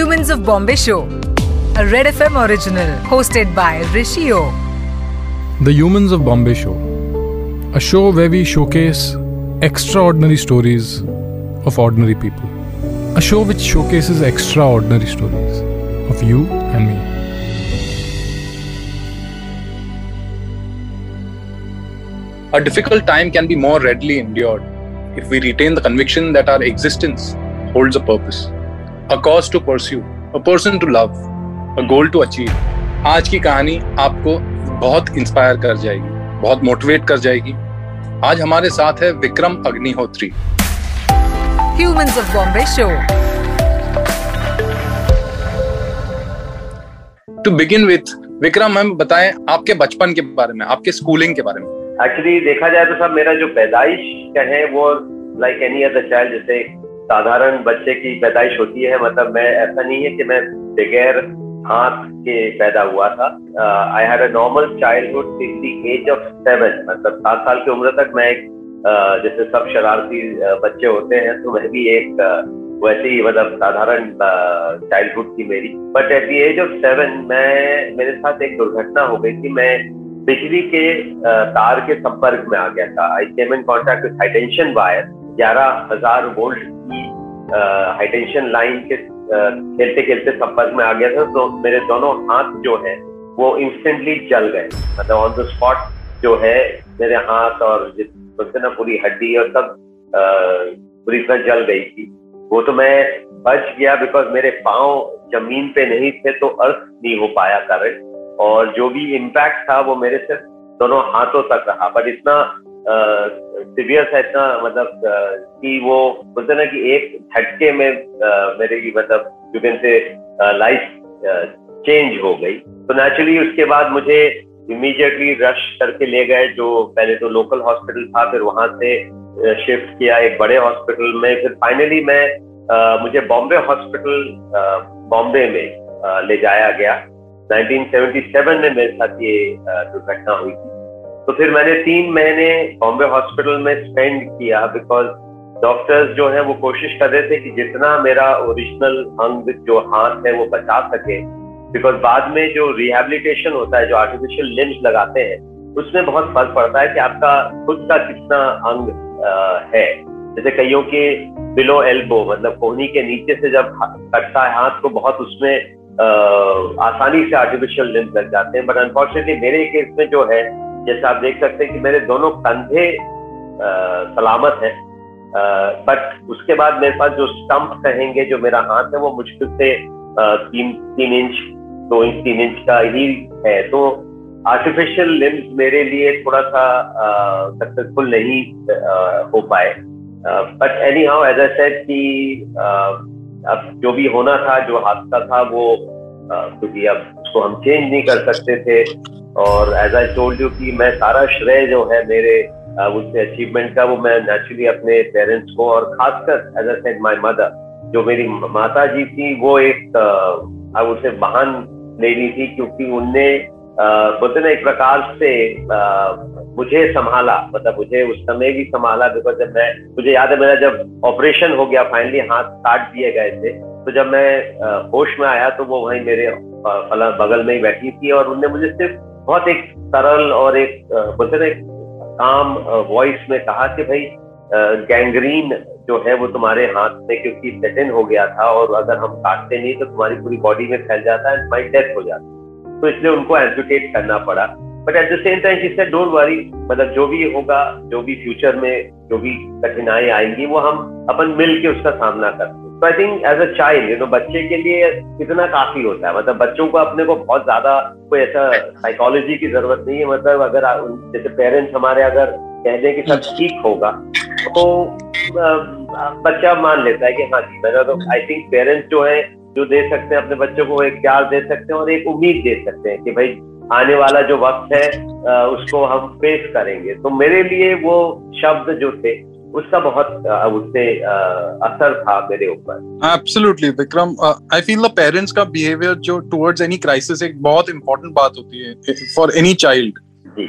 Humans of Bombay Show, a Red FM original hosted by Rishi O. The Humans of Bombay Show, a show where we showcase extraordinary stories of ordinary people. A show which showcases extraordinary stories of you and me. A difficult time can be more readily endured if we retain the conviction that our existence holds a purpose, a cause to pursue, a person to love, a goal to achieve. आज की कहानी आपको बहुत inspire कर जाएगी बहुत motivate कर जाएगी आज हमारे साथ है Vikram Agnihotri Humans of Bombay Show. To begin with Vikram हम बताएँ आपके बचपन के बारे में आपके स्कूलिंग के बारे में एक्चुअली देखा जाए तो सब मेरा जो पैदाइश कहे वो लाइक एनी अदर चाइल्ड जैसे साधारण बच्चे की पैदाइश होती है मतलब मैं ऐसा नहीं है कि मैं बगैर हाथ के पैदा हुआ था। I had a normal childhood till age of seven मतलब सात साल की उम्र तक मैं एक uh, जैसे सब शरारती बच्चे होते हैं तो मैं भी एक uh, वैसे ही मतलब साधारण चाइल्डहुड थी मेरी। But at the age of seven मैं मेरे साथ एक दुर्घटना हो गई थी। मैं बिजली के तार के संपर्क में आ गया था। I came in contact with high tension wire ग्यारह हज़ार वोल्ट की हाईटेंशन लाइन के खेलते खेलते संपर्क में आ गया था तो मेरे दोनों हाथ जो है, वो इंस्टेंटली जल गए। मतलब ऑन द स्पॉट जो है, मेरे हाथ और बोलते ना, पूरी हड्डी और सब पूरी तरह जल गई थी। वो तो मैं बच गया बिकॉज़ मेरे पाँव ज़मीन पे नहीं थे तो अर्थ नहीं हो पाया करंट और जो भी इम्पैक्ट था, वो मेरे सिर्फ़ दोनों हाथों तक रहा। बट इतना सिवियर था इतना मतलब कि वो बोलते ना कि एक झटके में मेरे की मतलब यू से लाइफ चेंज हो गई। तो नेचुरली उसके बाद मुझे इमीडिएटली रश करके ले गए जो पहले तो लोकल हॉस्पिटल था फिर वहाँ से शिफ्ट किया एक बड़े हॉस्पिटल में। फिर फाइनली मैं आ, मुझे बॉम्बे हॉस्पिटल बॉम्बे में आ, ले जाया गया। 1977 में मेरे साथ ये दुर्घटना हुई थी। तो फिर मैंने तीन महीने बॉम्बे हॉस्पिटल में स्पेंड किया बिकॉज़ डॉक्टर्स जो है वो कोशिश कर रहे थे कि जितना मेरा ओरिजिनल अंग जो हाथ है वो बचा सके। बिकॉज़ बाद में जो रिहेबिलिटेशन होता है, जो आर्टिफिशियल लिम्स लगाते हैं, उसमें बहुत फ़र्क पड़ता है कि आपका खुद का कितना अंग है। जैसे कईयों के बिलो एल्बो मतलब कोहनी के नीचे से जब कटता है हाथ को बहुत उसमें आसानी से आर्टिफिशियल लिम्स लग जाते हैं। बट अनफॉर्चुनेटली मेरे केस में जो है जैसे आप देख सकते हैं कि मेरे दोनों कंधे सलामत हैं। बट उसके बाद मेरे पास जो स्टंप कहेंगे, जो मेरा हाथ है, वो मुश्किल से तीन तीन इंच, दो इंच, तीन इंच का ही है। तो आर्टिफिशियल लिम्स मेरे लिए थोड़ा सा सक्सेसफुल नहीं हो पाए। But anyhow as I said कि अब जो भी होना था, जो हादसा था, वो क्योंकि अब उसको हम चेंज नहीं कर सकते थे। और एज आई टोल्ड यू कि मैं सारा श्रेय जो है मेरे उससे अचीवमेंट का वो मैं नेचुरली अपने पेरेंट्स को और खासकर as I said my mother जो मेरी माता जी थी, वो एक अब उसे महान लेनी थी क्योंकि उनने बोलते ना, एक प्रकार से मुझे संभाला। मतलब मुझे उस समय भी संभाला बिकॉज़ जब मैं, मुझे याद है मेरा जब ऑपरेशन हो गया फाइनली हाथ काट दिए गए थे। तो जब मैं होश में आया तो वो वहीं मेरे बगल में ही बैठी थी और उनने मुझे सिर्फ़ बहुत एक सरल और एक बोलते ना, एक काम वॉइस में कहा कि भाई गैंग्रीन जो है वो तुम्हारे हाथ में क्योंकि सेटन हो गया था और अगर हम काटते नहीं तो तुम्हारी पूरी बॉडी में फैल जाता है तुम्हारी डेथ हो जाती तो इसलिए उनको एजुकेट करना पड़ा। But at the same time said don't worry मतलब जो भी होगा, जो भी फ्यूचर में, जो भी कठिनाई आएँगी, वो हम अपन मिल के उसका सामना करते तो I think as a child you know बच्चे के लिए कितना काफ़ी होता है। मतलब बच्चों को अपने को बहुत ज़्यादा कोई ऐसा साइकोलॉजी की ज़रूरत नहीं है। मतलब अगर जैसे पेरेंट्स हमारे अगर कह दें कि सब ठीक होगा तो बच्चा मान लेता है कि हाँ जी मेरा तो आई थिंक पेरेंट्स जो है जो दे सकते हैं अपने बच्चों को एक प्यार दे सकते हैं और एक उम्मीद दे सकते हैं कि भाई आने वाला जो वक्त है उसको हम फेस करेंगे। तो मेरे लिए वो शब्द जो थे उसका बहुत उससे असर था मेरे ऊपर। Absolutely Vikram I feel the parents का बिहेवियर जो टुवर्ड्स एनी क्राइसिस एक बहुत इंपॉर्टेंट बात होती है for any child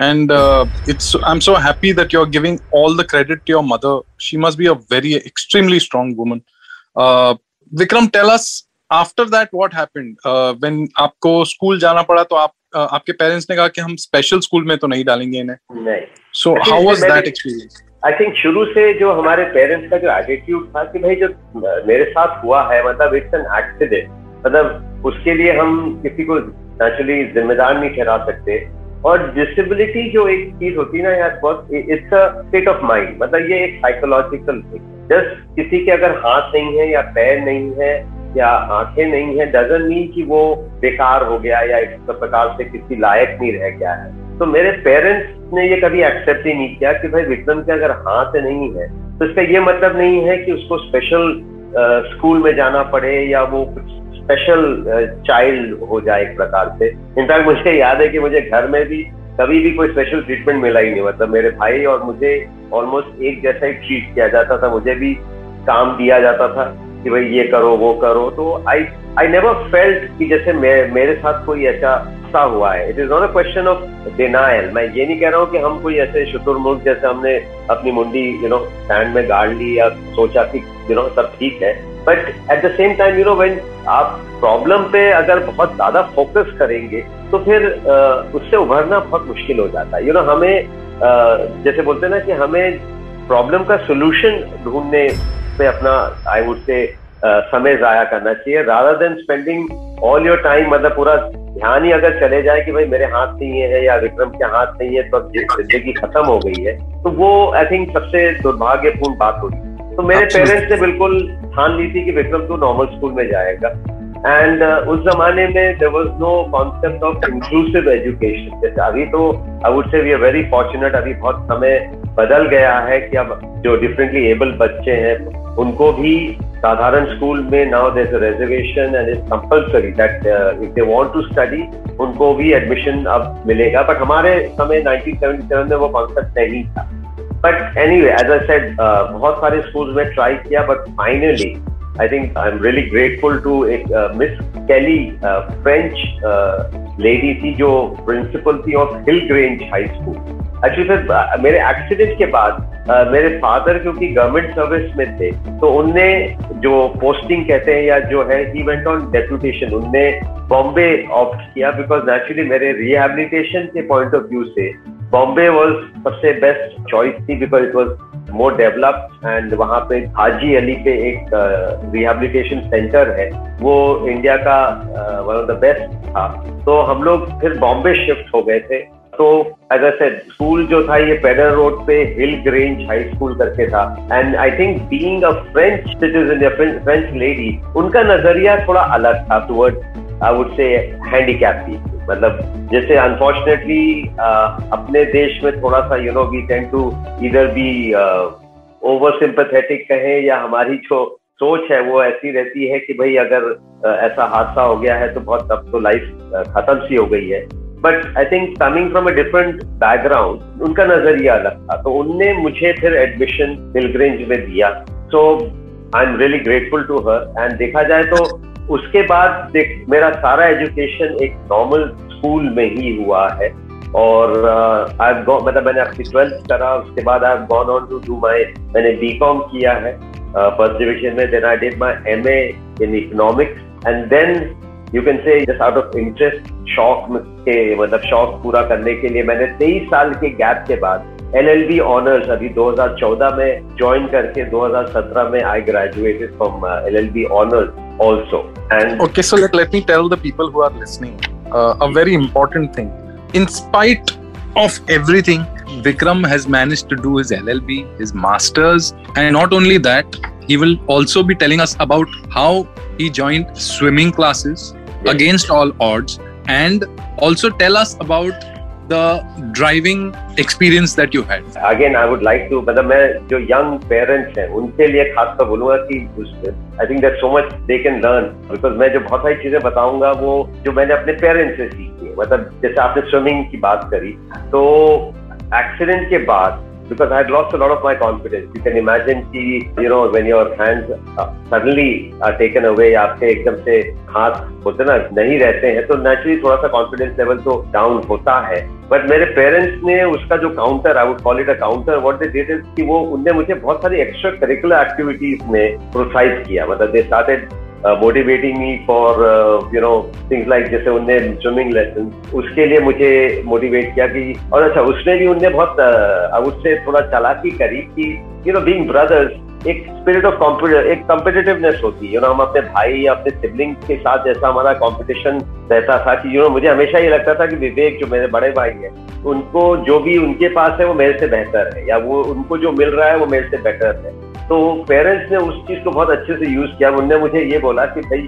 and uh, it's i'm so happy that you're giving all the credit to your mother. She must be a very extremely strong woman. uh, vikram tell us after that what happened when आपको school जाना पड़ा तो आप uh, आपके parents ने कहा कि हम स्पेशल स्कूल में तो नहीं डालेंगे इन्हें। नहीं। So how was that experience I think शुरू से जो हमारे पेरेंट्स का जो एटीट्यूड था कि भाई जो मेरे साथ हुआ है मतलब इट्स एन एक्सीडेंट मतलब उसके लिए हम किसी को नेचुरली जिम्मेदार नहीं ठहरा सकते। और डिसेबिलिटी जो एक चीज़ होती है ना यार, बहुत it's a state of mind मतलब ये एक साइकोलॉजिकल थिंग जस्ट किसी के अगर हाथ नहीं है या पैर नहीं है या आँखें नहीं है डजन मीन कि वो बेकार हो गया या इस प्रकार से किसी लायक नहीं रह गया है। तो मेरे पेरेंट्स ने ये कभी एक्सेप्ट ही नहीं किया कि भाई विक्रम के अगर हाथ नहीं है तो इसका ये मतलब नहीं है कि उसको स्पेशल स्कूल में जाना पड़े या वो कुछ स्पेशल चाइल्ड हो जाए एक प्रकार से। इनफैक्ट मुझे याद है कि मुझे घर में भी कभी भी कोई स्पेशल ट्रीटमेंट मिला ही नहीं मतलब मेरे भाई और मुझे ऑलमोस्ट एक जैसा ही ट्रीट किया जाता था, मुझे भी काम दिया जाता था। कि भाई ये करो वो करो। तो आई आई नेवर फेल्ट कि जैसे मे, मेरे साथ कोई ऐसा सा हुआ है। It is not a question of denial मैं ये नहीं कह रहा हूँ कि हम कोई ऐसे शुतुरमुर्ग जैसे हमने अपनी मुंडी यू नो स्टैंड में गाड़ ली या सोचा कि यू नो सब ठीक है। But at the same time you know when आप प्रॉब्लम पे अगर बहुत ज़्यादा फोकस करेंगे तो फिर उससे उभरना बहुत मुश्किल हो जाता है। यू नो हमें जैसे बोलते हैं ना कि हमें प्रॉब्लम का सोल्यूशन ढूँढने पे अपना आई वुड से समय जाया करना चाहिए। Rather than spending all your time मतलब पूरा ध्यान ही अगर चले जाए कि भाई मेरे हाथ नहीं है या विक्रम के हाथ नहीं है तो अब ज़िंदगी खत्म हो गई है तो वो आई थिंक सबसे दुर्भाग्यपूर्ण बात होती है। तो मेरे पेरेंट्स ने बिल्कुल ठान ली थी कि विक्रम तू नॉर्मल स्कूल में जाएगा। एंड uh, उस जमाने में there was no concept of inclusive education जैसे अभी तो I would say we are very fortunate अभी बहुत समय बदल गया है कि अब जो डिफरेंटली एबल बच्चे हैं उनको भी साधारण स्कूल में now there reservation and is compulsory that if they want to study उनको भी एडमिशन अब मिलेगा. बट हमारे समय 1977 में वो कॉन्सेप्ट नहीं था. But anyway as I said बहुत सारे स्कूल में ट्राई किया but finally I think I'm really grateful to एक मिस कैली फ्रेंच लेडी थी जो प्रिंसिपल थी of Hill Grange High School actually sir मेरे एक्सीडेंट के बाद uh, मेरे फादर क्योंकि गवर्नमेंट सर्विस में थे तो उनने जो पोस्टिंग कहते हैं या जो है ही वेंट ऑन डेप्यूटेशन उनने बॉम्बे ऑप्ट किया बिकॉज़ नेचुरली मेरे रिहेबिलिटेशन के पॉइंट ऑफ़ व्यू से बॉम्बे वॉज़ सबसे बेस्ट चॉइस थी because it was more developed and वहाँ पे हाजी अली पे एक रिहेबिलिटेशन सेंटर है। वो इंडिया का वन ऑफ़ द बेस्ट था। तो हम लोग फिर बॉम्बे शिफ्ट हो गए थे। तो एज आई सेड स्कूल जो था, ये पेडर रोड पे हिल ग्रेंज हाई स्कूल करके था। And I think being a French citizen या फ्रेंच लेडी उनका नज़रिया थोड़ा अलग था toward I would say handicap people मतलब जैसे अनफॉर्चुनेटली अपने देश में थोड़ा सा you know we tend to इधर बी ओवर सिंपथेटिक कहें या हमारी जो सोच है, वो ऐसी रहती है कि भाई अगर ऐसा हादसा हो गया है तो बहुत अब तो लाइफ खत्म सी हो गई है। But I think coming from a different background उनका नज़रिया अलग था। तो उनने मुझे फिर एडमिशन मिलग्रेंज में दिया। So I am really grateful to her and देखा जाए तो उसके बाद देख मेरा सारा एजुकेशन एक नॉर्मल स्कूल में ही हुआ है। और आई uh, मतलब मैंने अपनी ट्वेल्थ करा उसके बाद I gone on to do my मैंने बी कॉम किया है फ़र्स्ट uh, डिविजन में। Then I did my M A in economics and then you can say just out of interest शौक के मतलब शौक पूरा करने के लिए मैंने तेईस साल के गैप के बाद एल एल बी ऑनर्स अभी 2014 में ज्वाइन करके 2017 में I graduated from L L B honours also. And okay, so let, let me tell the people who are listening uh, a very important thing. In spite of everything, Vikram has managed to do his LLB, his masters, and not only that, he will also be telling us about how he joined swimming classes yes. against all odds and also tell us about the driving experience that you had? Again, I would like to, मतलब मैं जो young parents हैं उनके लिए खास कर बोलूँगा कि I think there's so much they can learn because मैं जो बहुत सारी चीज़ें बताऊँगा वो जो मैंने अपने पेरेंट्स से सीखी है मतलब जैसे आपने स्विमिंग की बात करी तो एक्सीडेंट के बाद because I had lost a lot of my confidence. You can imagine कि you know when your hands uh, suddenly are taken away आपके एकदम से हाथ होते ना नहीं रहते हैं तो नेचुरली थोड़ा सा कॉन्फिडेंस लेवल तो डाउन होता है बट मेरे पेरेंट्स ने उसका जो counter I would call it a counter what they did is कि वो उनने मुझे बहुत सारी एक्स्ट्रा करिकुलर एक्टिविटीज़ में प्रोत्साहित किया मतलब they started motivating me for you know things like जैसे उनने स्विमिंग लेसन उसके लिए मुझे मोटिवेट किया कि और अच्छा उसने भी उनने बहुत uh, उससे थोड़ा चालाकी करी कि यू नो बीइंग ब्रदर्स एक स्पिरिट ऑफ़ कॉम्पिटिटिव एक कॉम्पिटेटिवनेस होती है। यू नो हम अपने भाई या अपने सिबलिंग के साथ जैसा हमारा कॉम्पिटिशन रहता था कि यू नो मुझे हमेशा ये लगता था कि विवेक जो मेरे बड़े भाई हैं उनको जो भी उनके पास है वो मेरे से बेहतर है या वो उनको जो मिल रहा है वो मेरे से बेटर है। तो पेरेंट्स ने उस चीज़ को बहुत अच्छे से यूज़ किया। उनने मुझे ये बोला कि भाई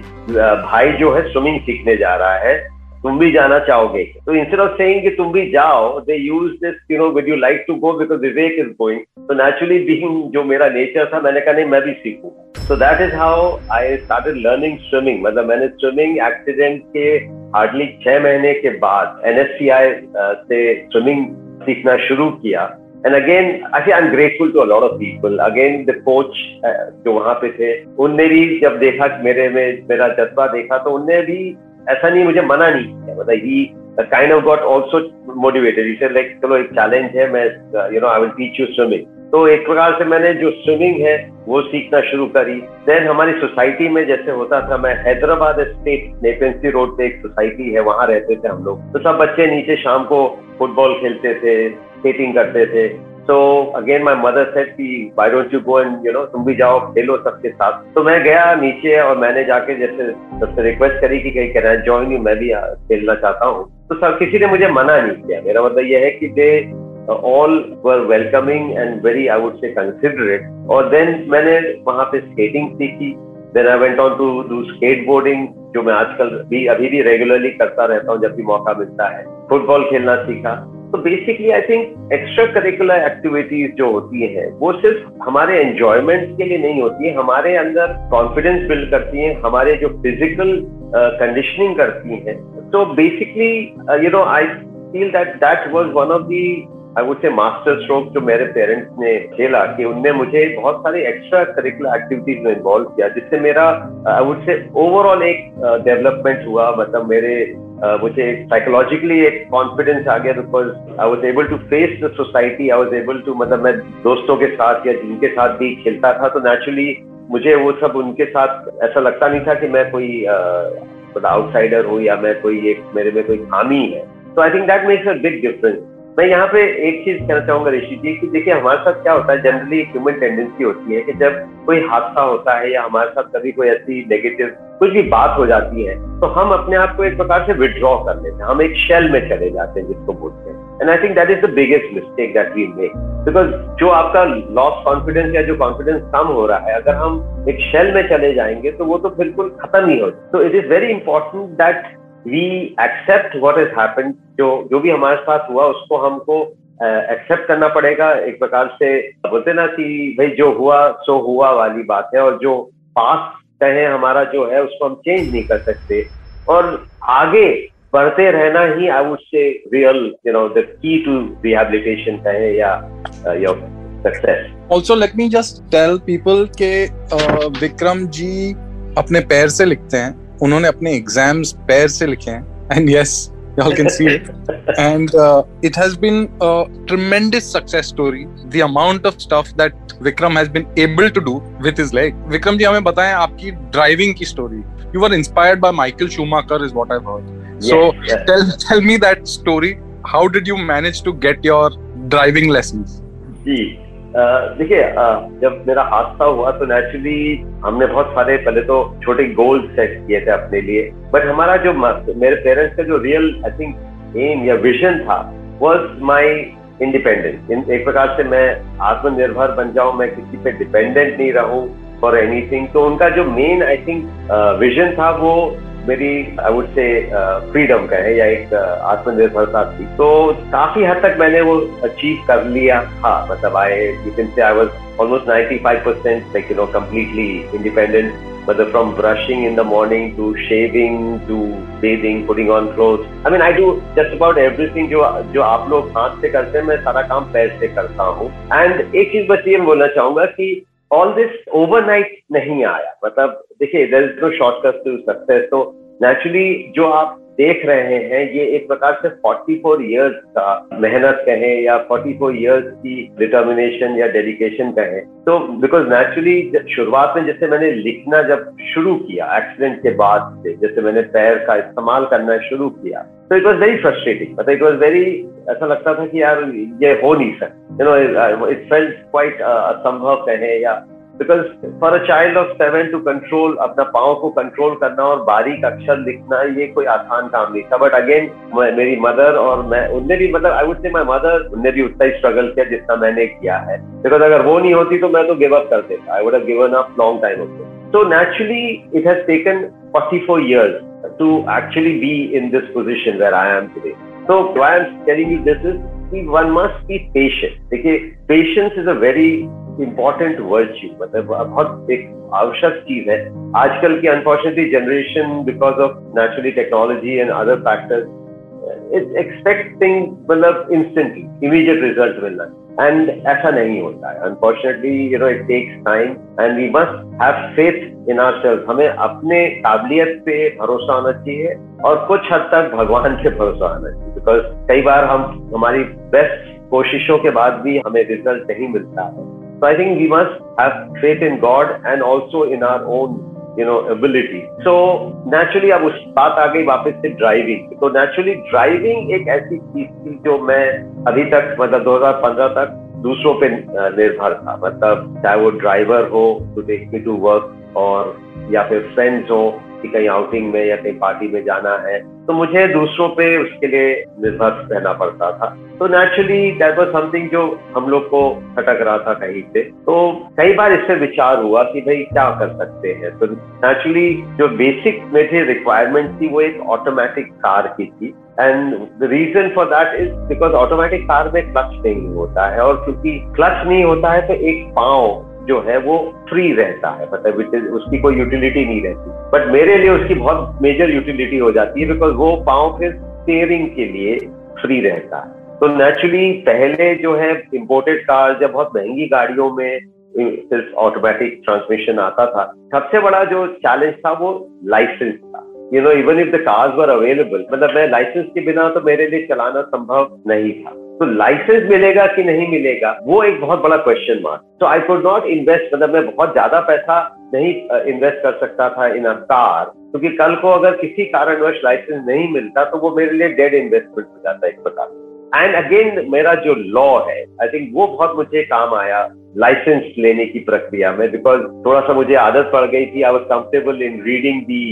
भाई जो है स्विमिंग सीखने जा रहा है, तुम भी जाना चाहोगे? तो इंस्टेड ऑफ़ सेइंग कि तुम भी जाओ they use this you know with you like to go because Vivek is going तो नेचुरली बीइंग जो मेरा नेचर था, मैंने कहा, नहीं, मैं भी सीखूँगा so that is how I started learning swimming मतलब मैंने स्विमिंग एक्सीडेंट के हार्डली छह महीने के बाद एनएससीआई से स्विमिंग सीखना शुरू किया। And again I I am grateful to a lot of people again the coach जो वहाँ पे थे, उनने भी जब देखा मेरे में, मेरा जज्बा देखा तो उनने भी ऐसा नहीं, मुझे मना नहीं किया। मतलब he kind of got also motivated इसे लाइक चलो, एक चैलेंज है, मैं you know I will teach you swimming तो एक प्रकार से मैंने जो स्विमिंग है, वो सीखना शुरू करी। देन हमारी सोसाइटी में जैसे होता था, मैं हैदराबाद स्टेट नेपेंसी रोड पे एक सोसाइटी है, वहाँ रहते थे हम लोग। तो सब बच्चे नीचे शाम को फुटबॉल खेलते थे। स्केटिंग करते थे। तो अगेन माई मदर सेट कि why don't you go and you know तुम भी जाओ, खेलो सबके साथ। तो मैं गया नीचे और मैंने जाके जैसे सबसे रिक्वेस्ट करी कि कहीं कहना ज्वाइन यू मैं भी खेलना चाहता हूँ। तो सब, किसी ने मुझे मना नहीं किया। मेरा मतलब यह है कि they all were welcoming and very I would say considerate और देन मैंने वहाँ पे स्केटिंग सीखी। Then I went on to do skateboarding जो मैं आजकल भी, अभी भी रेगुलरली करता रहता हूँ जब भी मौका मिलता है। फुटबॉल खेलना सीखा। तो basically I think extra curricular activities जो होती हैं वो सिर्फ़ हमारे एंजॉयमेंट के लिए नहीं होती है हमारे अंदर कॉन्फिडेंस बिल्ड करती हैं हमारे जो फ़िज़िकल कंडीशनिंग uh, करती हैं। तो basically you know I feel that that was one of the I would say master stroke जो मेरे पेरेंट्स ने खेला कि उनने मुझे बहुत सारे एक्स्ट्रा करिकुलर एक्टिविटीज़ में इन्वॉल्व किया जिससे मेरा आई वुड से ओवरऑल एक डेवलपमेंट uh, हुआ मतलब मेरे मुझे साइकोलॉजिकली एक कॉन्फिडेंस आ गया because I was able to face the society I was able to मतलब मैं दोस्तों के साथ या जिनके साथ भी खेलता था तो नेचुरली मुझे वो सब उनके साथ ऐसा लगता नहीं था कि मैं कोई आउटसाइडर uh, हूँ या मैं कोई एक मेरे में कोई खामी है। तो I think that makes a big difference मैं यहाँ पे एक चीज़ कहना चाहूँगा ऋषि जी कि देखिए, हमारे साथ क्या होता है जनरली ह्यूमन टेंडेंसी होती है कि जब कोई हादसा होता है या हमारे साथ कभी कोई ऐसी नेगेटिव कुछ भी बात हो जाती है तो हम अपने आप को एक प्रकार से विड्रॉ कर लेते हैं। हम एक शेल में चले जाते हैं, जिसको बोलते हैं। And I think that is the biggest mistake that we make because जो आपका लॉस कॉन्फिडेंस या जो कॉन्फिडेंस कम हो रहा है, अगर हम एक शेल में चले जाएँगे तो वो तो बिल्कुल खत्म ही हो तो it is very important that we accept what is happen जो जो भी हमारे साथ हुआ उसको हमको एक्सेप्ट uh, करना पड़ेगा। एक प्रकार से बोलते ना कि भाई जो हुआ सो हुआ वाली बात है और जो पास कहे हमारा जो है उसको हम चेंज नहीं कर सकते। और आगे बढ़ते रहना ही I would say real you know the key to rehabilitation कहे या your success also let me just tell people के विक्रम जी अपने पैर से लिखते हैं। उन्होंने अपने एग्ज़ाम्स पैर से लिखे हैं and yes you all can see it and it has been a tremendous success story the amount of stuff that Vikram has been able to do with his leg Vikram ji हमें बताएँ आपकी driving की story you were inspired by Michael Schumacher is what I heard so tell tell me that story how did you manage to get your driving lessons जी देखिए जब मेरा हादसा हुआ तो नेचुरली हमने बहुत सारे, पहले तो छोटे गोल सेट किए थे अपने लिए। बट हमारा जो मेरे पेरेंट्स का जो रियल आई थिंक एम या विजन था वॉज़ माई इंडिपेंडेंस एक प्रकार से मैं आत्मनिर्भर बन जाऊँ, मैं किसी पे डिपेंडेंट नहीं रहूँ फॉर एनीथिंग तो उनका जो मेन आई थिंक विजन था वो मेरी आई वुड से फ्रीडम का है या एक आत्मनिर्भरता थी तो काफ़ी हद तक मैंने वो अचीव कर लिया। था मतलब I you say I was almost 95 percent like you know completely independent मतलब from brushing in the morning to shaving to bathing putting on cloth I mean I do just about everything जो जो आप लोग हाथ से करते हैं, मैं सारा काम पैर से करता हूँ। एंड एक चीज़ बस ये बोलना चाहूँगा कि ऑल दिस ओवरनाइट नहीं आया। मतलब देखिए there is no shortcut to success तो नेचुरली जो आप देख रहे हैं, ये एक प्रकार से 44 इयर्स का मेहनत कहें या 44 इयर्स की डिटर्मिनेशन या डेडिकेशन कहें। तो बिकॉज़ नेचुरली शुरुआत में जैसे मैंने लिखना जब शुरू किया एक्सीडेंट के बाद से जैसे मैंने पैर का इस्तेमाल करना शुरू किया तो इट वॉज़ वेरी फ्रस्ट्रेटिंग मतलब इट वॉज़ वेरी ऐसा लगता था कि यार ये हो नहीं सकता। You know it felt quite असंभव कहें या because for a child of seven to control अपना पाओ को कंट्रोल करना और बारीक अक्षर लिखना ये कोई आसान काम नहीं था बट अगेन मेरी मदर और मैं उनने भी मतलब आई वुड से माई मदर उनने भी उतना ही स्ट्रगल किया जितना मैंने किया है बिकॉज़ अगर वो नहीं होती तो मैं तो गिव अप कर देता I would given up long time of So naturally, it has taken 44 years to actually be in this position where I am today. So why I'm telling you this is one must be patient. देखिए patience is a very important virtue मतलब बहुत एक आवश्यक चीज़ है। आजकल की unfortunately generation because of naturally technology and other factors it's expecting मतलब इंस्टेंटली इमीडिएट रिज़ल्ट मिलना। एंड ऐसा नहीं होता है। Unfortunately you know it takes time and we must have faith in our self हमें अपने काबिलियत पे भरोसा आना चाहिए और कुछ हद तक भगवान पे भरोसा आना चाहिए। बिकॉज़ कई बार हम, हमारी बेस्ट कोशिशों के बाद भी हमें रिज़ल्ट नहीं मिलता। है So, I think we must have faith in God and also in our own, you know, ability. So, naturally, अब उस बात आ गई वापस से ड्राइविंग तो नेचुरली ड्राइविंग एक ऐसी चीज़ थी जो मैं अभी तक मतलब 2015 तक दूसरों पे निर्भर था मतलब चाहे वो ड्राइवर हो to take me to work और या फिर फ्रेंड्स हो कि कहीं आउटिंग में या कहीं पार्टी में जाना है तो मुझे दूसरों पे उसके लिए निर्भर रहना पड़ता था। तो नेचुरली दैट वाज समथिंग जो हम लोग को खटक रहा था कहीं से। तो कई बार इससे विचार हुआ कि भाई क्या कर सकते हैं। तो नेचुरली जो बेसिक मेरी रिक्वायरमेंट थी, वो एक ऑटोमेटिक कार की थी। And the reason for that is because automatic car में क्लच नहीं होता है और क्योंकि क्लच नहीं होता है तो एक पाँव जो है वो फ्री रहता है मतलब उसकी कोई यूटिलिटी नहीं रहती। बट मेरे लिए उसकी बहुत मेजर यूटिलिटी हो जाती है बिकॉज़ वो पाँव फिर स्टेयरिंग के लिए फ्री रहता है। तो नेचुरली पहले जो है इम्पोर्टेड कार या बहुत महँगी गाड़ियों में सिर्फ़ ऑटोमेटिक ट्रांसमिशन आता था, सबसे बड़ा जो चैलेंज था वो लाइसेंस था। You know even if the cars were available मतलब मैं लाइसेंस के बिना तो मेरे लिए चलाना संभव नहीं था। तो लाइसेंस मिलेगा कि नहीं मिलेगा? वो एक बहुत बड़ा क्वेश्चन मार्क तो आई कुड नॉट इन्वेस्ट मतलब मैं बहुत ज़्यादा पैसा नहीं इन्वेस्ट कर सकता था इन अ कार क्योंकि कल को अगर किसी कारणवश लाइसेंस नहीं मिलता तो वो मेरे लिए डेड इन्वेस्टमेंट हो जाता एक प्रकार एंड अगेन मेरा जो लॉ है आई थिंक वो बहुत मुझे काम आया लाइसेंस लेने की प्रक्रिया में बिकॉज़ थोड़ा सा मुझे आदत पड़ गई थी। I was comfortable in reading the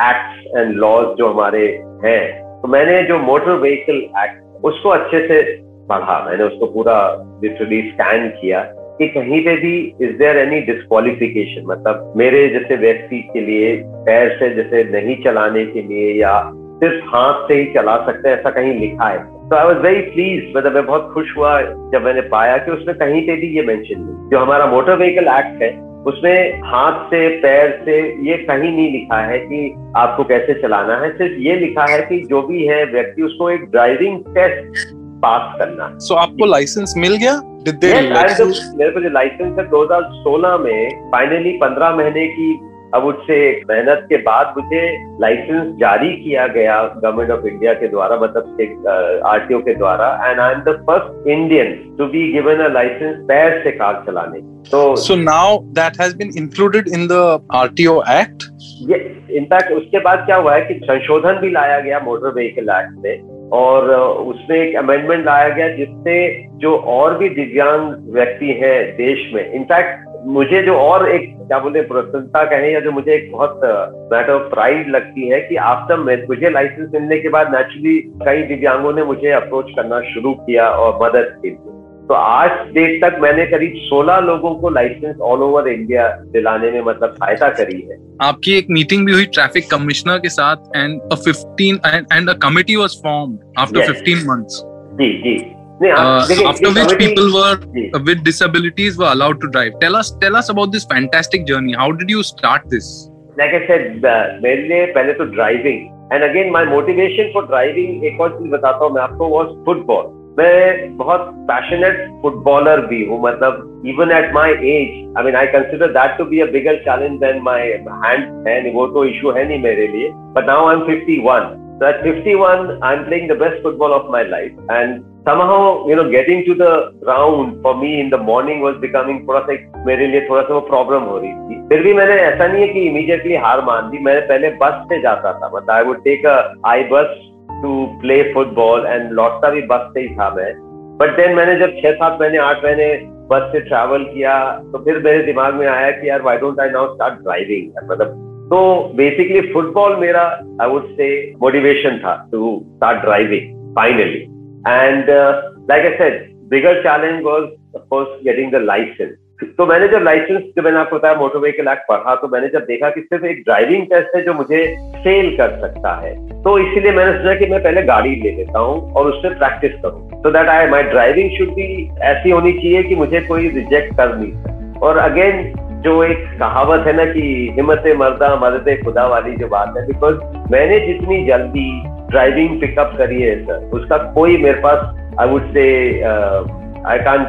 act and laws जो हमारे हैं। तो मैंने जो मोटर व्हीकल एक्ट उसको अच्छे से पढ़ा मैंने उसको पूरा लिटरली स्कैन किया कि कहीं पे भी इज़ देयर एनी डिस्कालिफिकेशन मतलब मेरे जैसे व्यक्ति के लिए, पैर से जैसे नहीं चलाने के लिए या सिर्फ़ हाथ से ही चला सकते हैं, ऐसा कहीं लिखा है। तो आई वॉज़ वेरी प्लीज़ मतलब मैं बहुत खुश हुआ जब मैंने पाया कि उसमें कहीं पे भी ये मेंशन नहीं। जो हमारा मोटर व्हीकल एक्ट है, उसमें हाथ से, पैर से ये कहीं नहीं लिखा है कि आपको कैसे चलाना है। सिर्फ़ ये लिखा है कि जो भी है व्यक्ति, उसको एक ड्राइविंग टेस्ट पास करना। सो so, आपको लाइसेंस मिल गया? मेरे को जो लाइसेंस है 2016 में फाइनली 15 महीने की अब उससे मेहनत के बाद मुझे लाइसेंस जारी किया गया गवर्नमेंट ऑफ़ इंडिया के द्वारा मतलब आरटीओ के द्वारा and I am the first Indian to be given a license पैर से कार चलाने। तो so now that has been included in the RTO act ये इनफैक्ट उसके बाद क्या हुआ है कि संशोधन भी लाया गया मोटर व्हीकल एक्ट में। और उसमें एक अमेंडमेंट लाया गया जिससे जो और भी दिव्यांग व्यक्ति हैं देश में, इनफैक्ट मुझे जो और एक, क्या बोलते प्रसन्नता कहें या जो मुझे एक बहुत मैटर ऑफ़ प्राइड लगती है कि आफ्टर मुझे लाइसेंस मिलने के बाद नेचुरली कई दिव्यांगों ने मुझे अप्रोच करना शुरू किया और मदद की तो आज डेट तक मैंने करीब 16 लोगों को लाइसेंस ऑल ओवर इंडिया दिलाने में मतलब सहायता करी है। आपकी एक मीटिंग भी हुई ट्रैफ़िक कमिश्नर के साथ and a 15 and and a committee was formed after 15 months जी जी। after which people were with disabilities were allowed to drive. Tell us tell us about this fantastic journey. How did you start this? Like i said मेरे लिए पहले तो driving and again my motivation for driving एक और चीज़ बताता हूँ मैं आपको वाज फुटबॉल मैं बहुत पैशनेट फुटबॉलर भी हूँ मतलब even at my age I mean I consider that to be a bigger challenge than my hand है वो तो इशू है नहीं मेरे लिए but now I am fifty one So at 51, I'm playing the best football of my life. And somehow, you know, getting to the ground for me in the morning was becoming थोड़ा सा मेरे लिए थोड़ा सा वो problem हो रही थी फिर भी मैंने ऐसा नहीं है कि इमीडिएटली हार मान दी मैंने पहले बस से जाता था मतलब आई वुड टेक आई बस टू प्ले फुटबॉल एंड लौटता भी बस से ही था मैं। बट देन मैंने जब छह सात महीने, आठ महीने बस से ट्रैवल किया तो फिर मेरे दिमाग में आया कि यार why don't I now start driving मतलब तो बेसिकली फुटबॉल मेरा आई वुड से मोटिवेशन था to start driving finally and like I said bigger challenge was of course getting the license तो मैंने जब लाइसेंस जब मैंने आपको बताया मोटर व्हीकल एक्ट पढ़ा तो मैंने जब देखा कि सिर्फ़ एक ड्राइविंग टेस्ट है जो मुझे फेल कर सकता है तो इसीलिए मैंने सोचा कि मैं पहले गाड़ी ले लेता हूँ और उससे प्रैक्टिस करूँ। तो that I my driving should भी ऐसी होनी चाहिए कि मुझे कोई रिजेक्ट कर नहीं और अगेन जो एक कहावत है ना कि हिम्मत मर्दा, मर्द खुदा वाली जो बात है बिकॉज़ मैंने जितनी जल्दी ड्राइविंग पिकअप करी है सर उसका कोई मेरे पास आई वुड से आई कान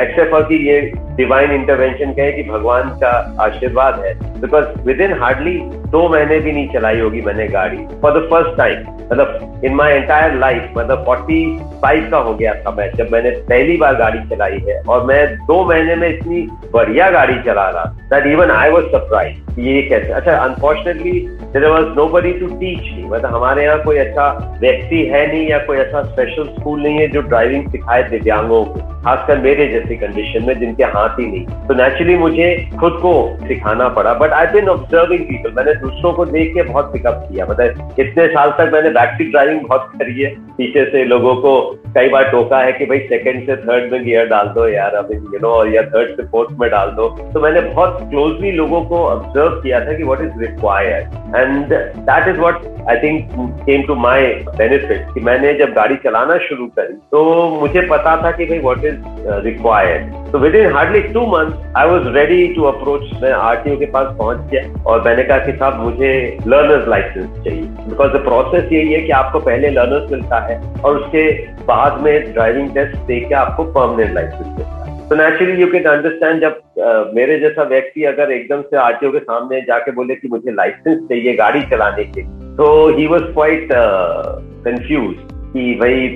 एक्सेप्ट फॉर कि ये डिवाइन इंटरवेंशन कहे कि भगवान का आशीर्वाद है। बिकॉज़ विद इन हार्डली दो महीने भी नहीं चलाई होगी मैंने गाड़ी। फॉर द फ़र्स्ट टाइम मतलब इन माई एंटायर लाइफ मतलब फोर्टी फाइव का हो गया था मैं, जब मैंने पहली बार गाड़ी चलाई है। और मैं दो महीने में इतनी बढ़िया गाड़ी चला रहा that even I was surprise ये कैसे। अच्छा unfortunately there was nobody to teach me मतलब हमारे यहाँ कोई अच्छा व्यक्ति है नहीं या कोई ऐसा स्पेशल स्कूल नहीं है जो ड्राइविंग सिखाए दिव्यांगों को। खासकर मेरे जैसी कंडीशन में जिनके हाथ ही नहीं। तो नेचुरली मुझे खुद को सिखाना पड़ा but I been observing people मैंने दूसरों को देख के बहुत पिकअप किया। मतलब इतने साल तक मैंने सीट ड्राइविंग बहुत करी है। पीछे से लोगों को कई बार टोका है कि भाई सेकंड से थर्ड में गियर डाल दो यार, अब यू नो या थर्ड से फोर्थ में डाल दो। तो मैंने बहुत क्लोजली लोगों को ऑब्ज़र्व किया था कि what is required and that is what I think came to my benefit कि मैंने जब गाड़ी चलाना शुरू करी तो मुझे पता था कि भाई व्हाट इज़ रिक्वायर्ड तो within hardly two month I was ready to approach मैं आरटीओ के पास पहुँच गया और मैंने कहा कि साहब मुझे लर्नर्स लाइसेंस चाहिए। बिकॉज़ द प्रोसेस यही है कि आपको पहले लर्नर्स मिलता है और उसके बाद में ड्राइविंग टेस्ट दे आपको परमानेंट लाइसेंस मिलता है। तो नेचुरली यू कैन अंडरस्टैंड जब uh, मेरे जैसा व्यक्ति अगर एकदम से आरटीओ के सामने जाके बोले कि मुझे लाइसेंस चाहिए गाड़ी चलाने के तो ही वॉज़ क्वाइट कंफ्यूज कि भाई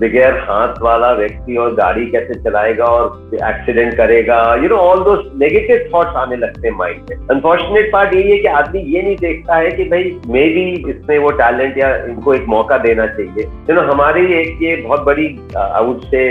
बगैर हाथ वाला व्यक्ति और गाड़ी कैसे चलाएगा और एक्सीडेंट करेगा? You know all those negative thoughts आने लगते हैं माइंड में। अनफॉर्चुनेट पार्ट यही है कि आदमी ये नहीं देखता है कि भाई मे भी इसमें वो टैलेंट या इनको एक मौका देना चाहिए। यू नो हमारी एक ये बहुत बड़ी वुड से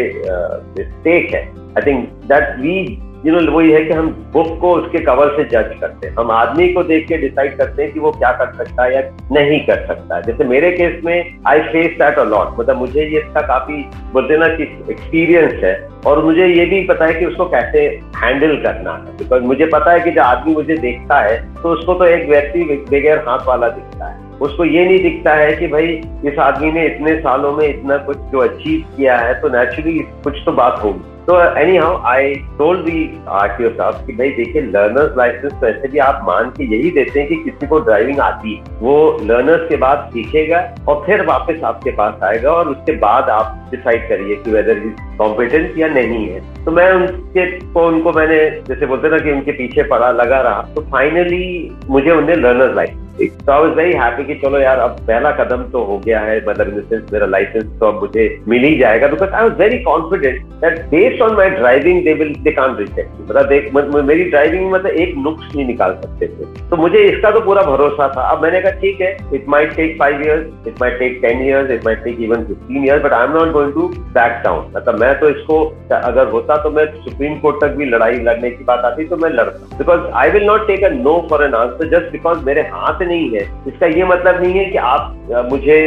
मिस्टेक है। I think that we you know वही है कि हम बुक को उसके कवर से जज करते हैं। हम आदमी को देख के डिसाइड करते हैं कि वो क्या कर सकता है या नहीं कर सकता है। जैसे मेरे केस में I face that a lot मतलब मुझे ये इसका काफ़ी, बोलते ना कि एक्सपीरियंस है और मुझे ये भी पता है कि उसको कैसे हैंडल करना है। बिकॉज़ मुझे पता है कि जब आदमी मुझे देखता है तो उसको तो एक व्यक्ति बगैर हाथ वाला दिखता है। उसको ये नहीं दिखता है कि भाई, इस आदमी ने इतने सालों में इतना कुछ जो अचीव किया है तो नेचुरली कुछ तो बात होगी। तो anyhow I told the RTO साहब कि भाई देखिए लर्नर्स लाइसेंस तो ऐसे भी आप मान के यही देते हैं कि किसी को ड्राइविंग आती है। वो लर्नर्स के बाद सीखेगा और फिर वापस आपके पास आएगा और उसके बाद आप डिसाइड करिए कि वेदर इज़ कॉम्पिटेंट या नहीं है। तो मैं उनके को, उनको मैंने जैसे बोलते ना कि उनके पीछे पड़ा, लगा रहा। तो फाइनली मुझे उन्हें लर्नर्स लाइसेंस तो आई वॉज़ वेरी हैप्पी कि चलो यार, अब पहला कदम तो हो गया है मतलब इन मेरा लाइसेंस तो अब मुझे मिल ही जाएगा। Because I was very confident that based on my driving they will they can't reject मतलब मेरी ड्राइविंग मतलब एक नुक्स नहीं निकाल सकते थे। तो मुझे इसका तो पूरा भरोसा था। अब मैंने कहा, ठीक है it may take five years it may take ten years it may take even fifteen years but I am not going to back down मतलब मैं तो इसको, अगर होता तो मैं सुप्रीम कोर्ट तक भी लड़ाई लड़ने की बात आती तो मैं लड़ता। Because I will not take a no for an answer just because मेरे हाथ नहीं है। इसका ये मतलब नहीं है कि आप मुझे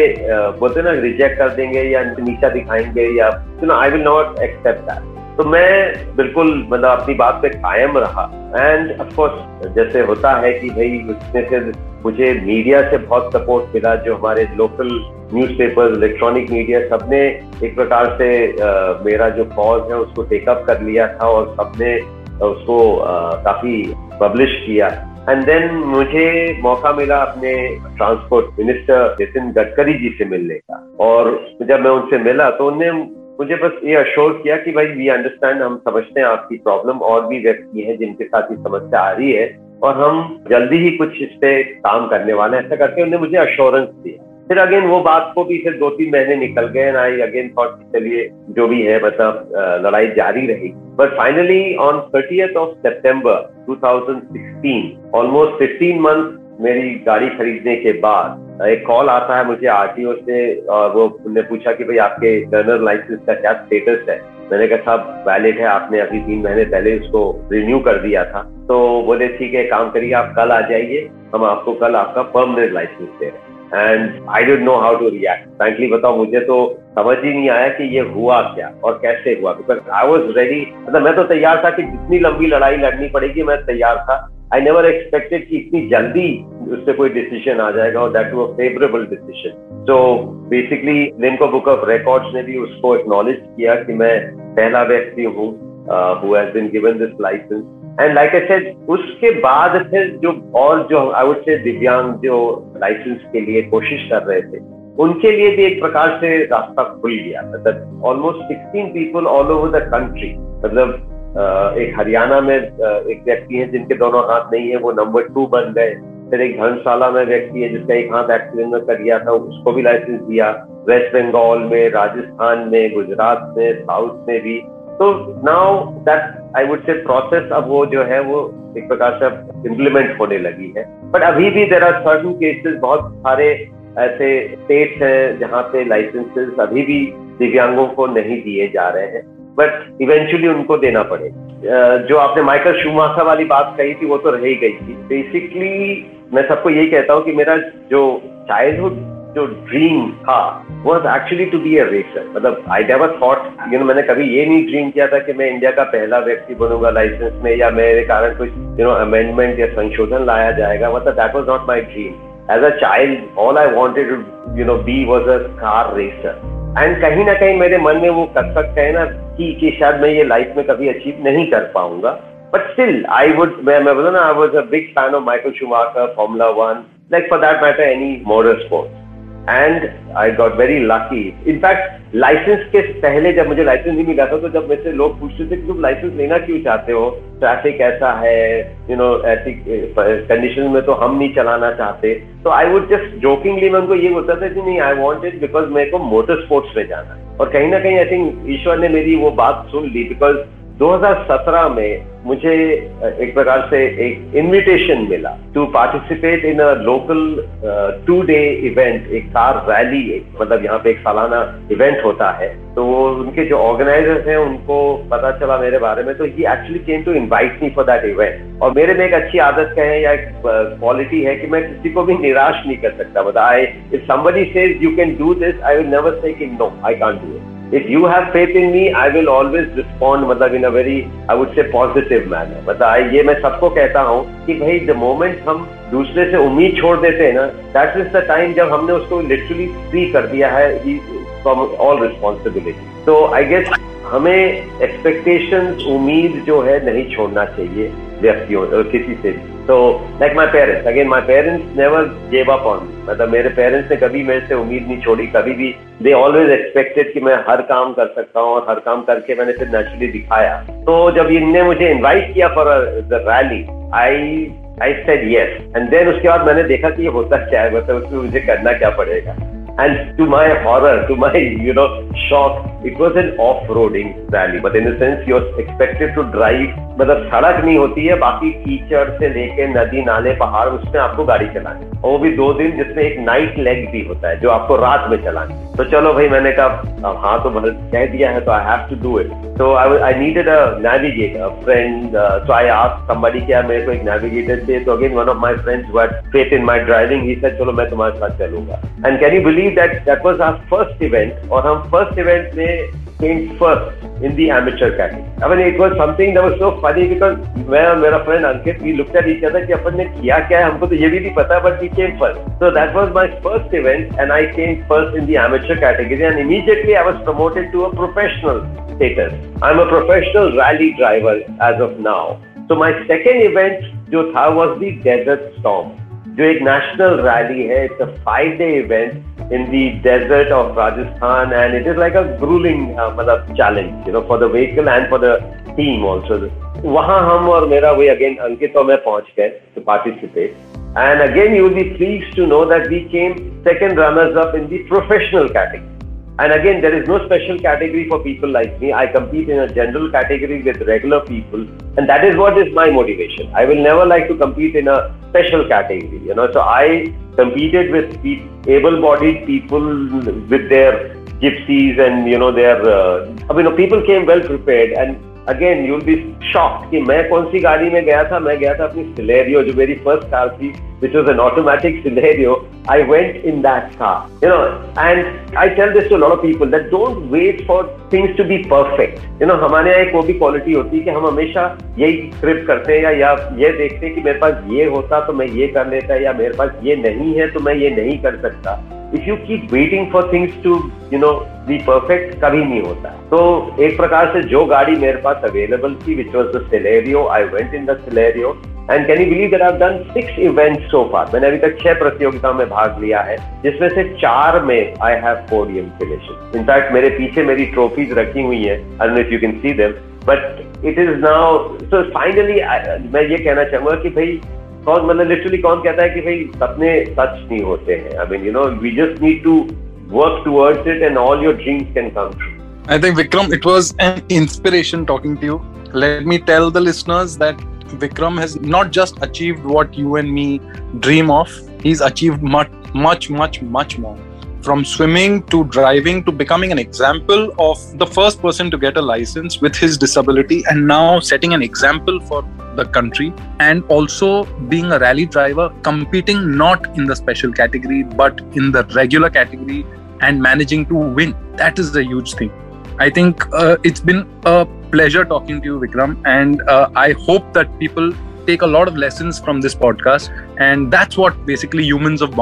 बोलते ना रिजेक्ट कर देंगे या नीचा दिखाएँगे या you know I will not accept that तो मैं बिल्कुल मतलब अपनी बात पे कायम रहा। एंड ऑफकोर्स जैसे होता है कि भाई उसमें से मुझे मीडिया से बहुत सपोर्ट मिला जो हमारे लोकल न्यूज़पेपर इलेक्ट्रॉनिक मीडिया सबने एक प्रकार से आ, मेरा जो कॉज है उसको टेकअप कर लिया था और सबने उसको आ, काफ़ी पब्लिश किया। एंड देन मुझे मौका मिला अपने ट्रांसपोर्ट मिनिस्टर नितिन गडकरी जी से मिलने का। और जब मैं उनसे मिला तो उन्होंने मुझे बस ये अश्योर किया कि भाई वी अंडरस्टैंड हम समझते हैं आपकी प्रॉब्लम और भी व्यक्ति हैं जिनके साथ ये समस्या आ रही है, और हम जल्दी ही कुछ इस पे काम करने वाले हैं। ऐसा करके उन्होंने मुझे अश्योरेंस दिया। फिर अगेन वो बात को भी फिर दो तीन महीने निकल गए एंड आई अगेन थॉट चलिए, जो भी है मतलब लड़ाई जारी रही। But finally on thirtieth of September 2016 almost 15 month मेरी गाड़ी खरीदने के बाद, एक कॉल आता है मुझे आरटीओ से, और वो उन्होंने पूछा कि भाई आपके लर्नर लाइसेंस का क्या स्टेटस है? मैंने कहा, साहब वैलिड है, आपने अभी तीन महीने पहले उसको रिन्यू कर दिया था। तो बोले, ठीक है काम करिए, आप कल आ जाइए, हम आपको कल आपका परमानेंट लाइसेंस दे रहे हैं। And I don't know how to react frankly बताओ, मुझे तो समझ ही नहीं आया कि ये हुआ क्या और कैसे हुआ। बिकॉज़ आई वॉज़ रेडी मतलब मैं तो तैयार था कि जितनी लंबी लड़ाई लड़नी पड़ेगी, मैं तैयार था। आई नेवर एक्सपेक्टेड कि इतनी जल्दी उससे कोई डिसीज़न आ जाएगा और दैट टू फेवरेबल डिसीज़न तो basically Limca book of records ने भी उसको एक्नॉलेज किया कि मैं पहला व्यक्ति हूँ। Who has been given this license and like I said उसके बाद फिर जो और जो आई वुड से दिव्यांग जो लाइसेंस के लिए कोशिश कर रहे थे उनके लिए भी एक प्रकार से रास्ता खुल गया मतलब almost sixteen people all over the country मतलब एक हरियाणा में एक व्यक्ति है जिनके दोनों हाथ नहीं है, वो नंबर टू बन गए। फिर एक धर्मशाला में व्यक्ति है जिसका एक हाथ एक्सीडेंट में कर दिया था, उसको भी लाइसेंस दिया। वेस्ट बंगाल में राजस्थान में गुजरात में साउथ में भी। तो now that I would say process अब वो जो है, वो एक प्रकार से अब इम्प्लीमेंट होने लगी है। बट अभी भी देर आर सर्टन केसेस बहुत सारे ऐसे स्टेट्स हैं, जहाँ पे लाइसेंसेस अभी भी दिव्यांगों को नहीं दिए जा रहे हैं। बट इवेंचुअली उनको देना पड़े जो आपने माइकल शुमासा वाली बात कही थी, वो तो रह गई थी। बेसिकली मैं सबको यही कहता हूँ कि मेरा जो चाइल्डहुड जो ड्रीम था was actually to be a racer मतलब I never thought you know मैंने कभी ये नहीं ड्रीम किया था कि मैं इंडिया का पहला व्यक्ति बनूँगा लाइसेंस में या मेरे कारण कुछ यू नो अमेंडमेंट या संशोधन लाया जाएगा। मतलब that was not my dream as a child all I wanted you know be was a car racer and कहीं ना कहीं मेरे मन में वो कसक है ना कि, कि शायद मैं ये लाइफ में कभी अचीव नहीं कर पाऊँगा। बट स्टिल आई वुड मैं मैं बोला ना I was a big fan of Michael Schumacher formula one like for that matter any motor sports and I got very lucky in fact license के पहले जब मुझे लाइसेंस नहीं मिला था तो जब मेरे से लोग पूछते थे कि तुम लाइसेंस लेना क्यों चाहते हो? ट्रैफ़िक ऐसा है यू नो ऐसी कंडीशन में तो हम नहीं चलाना चाहते। तो आई वुड जस्ट जोकिंगली मैं उनको ये बोलता था कि नहीं आई वॉन्ट इट बिकॉज़ मेरे को मोटर स्पोर्ट्स में जाना है। और कहीं ना कहीं आई थिंक ईश्वर ने मेरी वो बात सुन ली बिकॉज़ 2017 में मुझे एक प्रकार से एक इनविटेशन मिला to participate in a local today event एक कार रैली मतलब यहाँ पे एक सालाना इवेंट होता है। तो वो उनके जो ऑर्गेनाइजर्स हैं, उनको पता चला मेरे बारे में तो he actually came to invite me for that event और मेरे में एक अच्छी आदत कहे या एक क्वालिटी है कि मैं किसी को भी निराश नहीं कर सकता। मतलब I if somebody says you can do this I will never say no I can't do it if you have faith in me, I will always respond मतलब in a very I would say positive manner. मतलब ये मैं सबको कहता हूँ कि भाई the moment हम दूसरे से उम्मीद छोड़ देते हैं ना that is the time जब हमने उसको literally free कर दिया है from all responsibility. तो I guess हमें एक्सपेक्टेशंस उम्मीद जो है नहीं छोड़ना चाहिए व्यक्तियों किसी से भी। तो like my parents again my parents never gave up on मतलब मेरे पेरेंट्स ने कभी मेरे से उम्मीद नहीं छोड़ी। कभी भी दे ऑलवेज एक्सपेक्टेड कि मैं हर काम कर सकता हूँ और हर काम करके मैंने फिर नेचुरली दिखाया। तो जब इनने मुझे इनवाइट किया for the rally I I said yes and then उसके बाद मैंने देखा कि ये होता क्या है? मतलब उसमें मुझे करना क्या पड़ेगा? And to my horror, to my, you know, shock, was was an off-roading but in a sense, you're expected to drive मतलब सड़क नहीं होती है बाकी कीचड़ से लेके नदी नाले पहाड़ उसमें आपको गाड़ी चलानी और वो भी दो दिन जिसमें एक नाइट लेग भी होता है जो आपको रात में चलानी तो चलो भाई मैंने कहा हाँ तो मतलब कह दिया है तो I have to do it तो I needed a navigator friend so I ask somebody क्या मेरे को एक नेविगेटर चाहिए। तो again one of my friends were faith in my driving he said चलो मैं तुम्हारे साथ चलूँगा. And can you believe that that was our first event और हम फ़र्स्ट इवेंट में came first in the amateur category. I mean, it was something that was so funny because मैं और मेरा friend Ankit, we looked at each other कि अपन ने किया क्या है हमको तो ये भी नहीं पता but we came first. So that was my first event and I came first in the amateur category and immediately I was promoted to a professional status. I'm a professional rally driver as of now. So my second event जो था was the Desert Storm. जो एक national rally है it's a five day event in the desert of Rajasthan and it is like a gruelling मतलब challenge you know for the vehicle and for the team also वहाँ हम और मेरा वही again अंकित और मैं पहुँच गए to participate And again, you will be pleased to know that we came second runners up in the professional category. And again, there is no special category for people like me. I compete in a general category with regular people, and that is what is my motivation. I will never like to compete in a special category, you know. So I competed with able-bodied people with their gypsies and you know their. Uh, I mean, people came well prepared, and again you'll be shock कि मैं कौन सी गाड़ी में गया था मैं गया था अपनी सिलेरियो जो मेरी फ़र्स्ट कार थी was an automatic scenario, I went in that car. You know, and I tell this to a lot of people that don't wait for things to be perfect. You know, हमारे यहाँ एक वो भी quality होती है कि हम हमेशा यही स्क्रिप्ट करते हैं या या ये देखते हैं कि मेरे पास ये होता तो मैं ये कर लेता या मेरे पास ये नहीं है तो मैं ये नहीं कर सकता if you keep waiting for things to you know be perfect कभी नहीं होता। तो एक प्रकार से जो गाड़ी मेरे पास अवेलेबल थी which was the Celerio I went in the Celerio and can you believe that I done six event so far मैंने अभी तक छह प्रतियोगिताओं में भाग लिया है, जिसमें से चार में I have podium finishes in fact मेरे पीछे मेरी ट्रॉफीज रखी हुई है। I know if you can see them but it is now so finally मैं ये कहना चाहूँगा कि भाई कौन मतलब लिटरली कौन कहता है कि भाई सपने सच नहीं होते हैं I mean you know we just need to towards it and all your dreams can come true. I think Vikram, it was an inspiration talking to you. Let me tell the listeners that Vikram has not just achieved what you and me dream of, he's achieved much, much, much, much more from swimming to driving to becoming an example of the first person to get a license with his disability and now setting an example for the country and also being a rally driver competing not in the special category but in the regular category and managing to win that is a huge thing i think uh, it's been a pleasure talking to you vikram and uh, i hope that people take a lot of lessons from this podcast. And that's what basically Humans of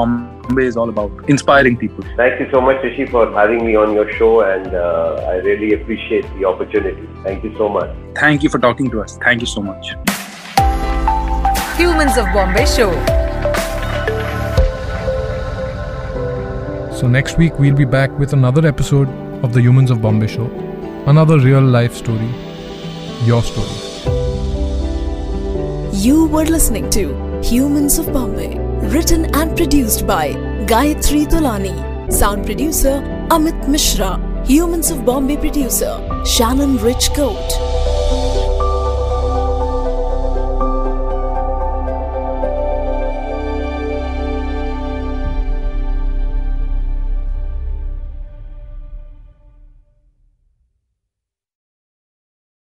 Bombay is all about inspiring people. Thank you so much, Rishi, for having me on your show. And uh, I really appreciate the opportunity. Thank you so much. Thank you for talking to us. Thank you so much. Humans of Bombay Show. So, next week we'll be back with another episode of the Humans of Bombay Show. Another real life story. Your story. You were listening to Humans of Bombay, written and produced by Gayatri Tolani, sound producer Amit Mishra, Humans of Bombay producer Shannon Rich Coat.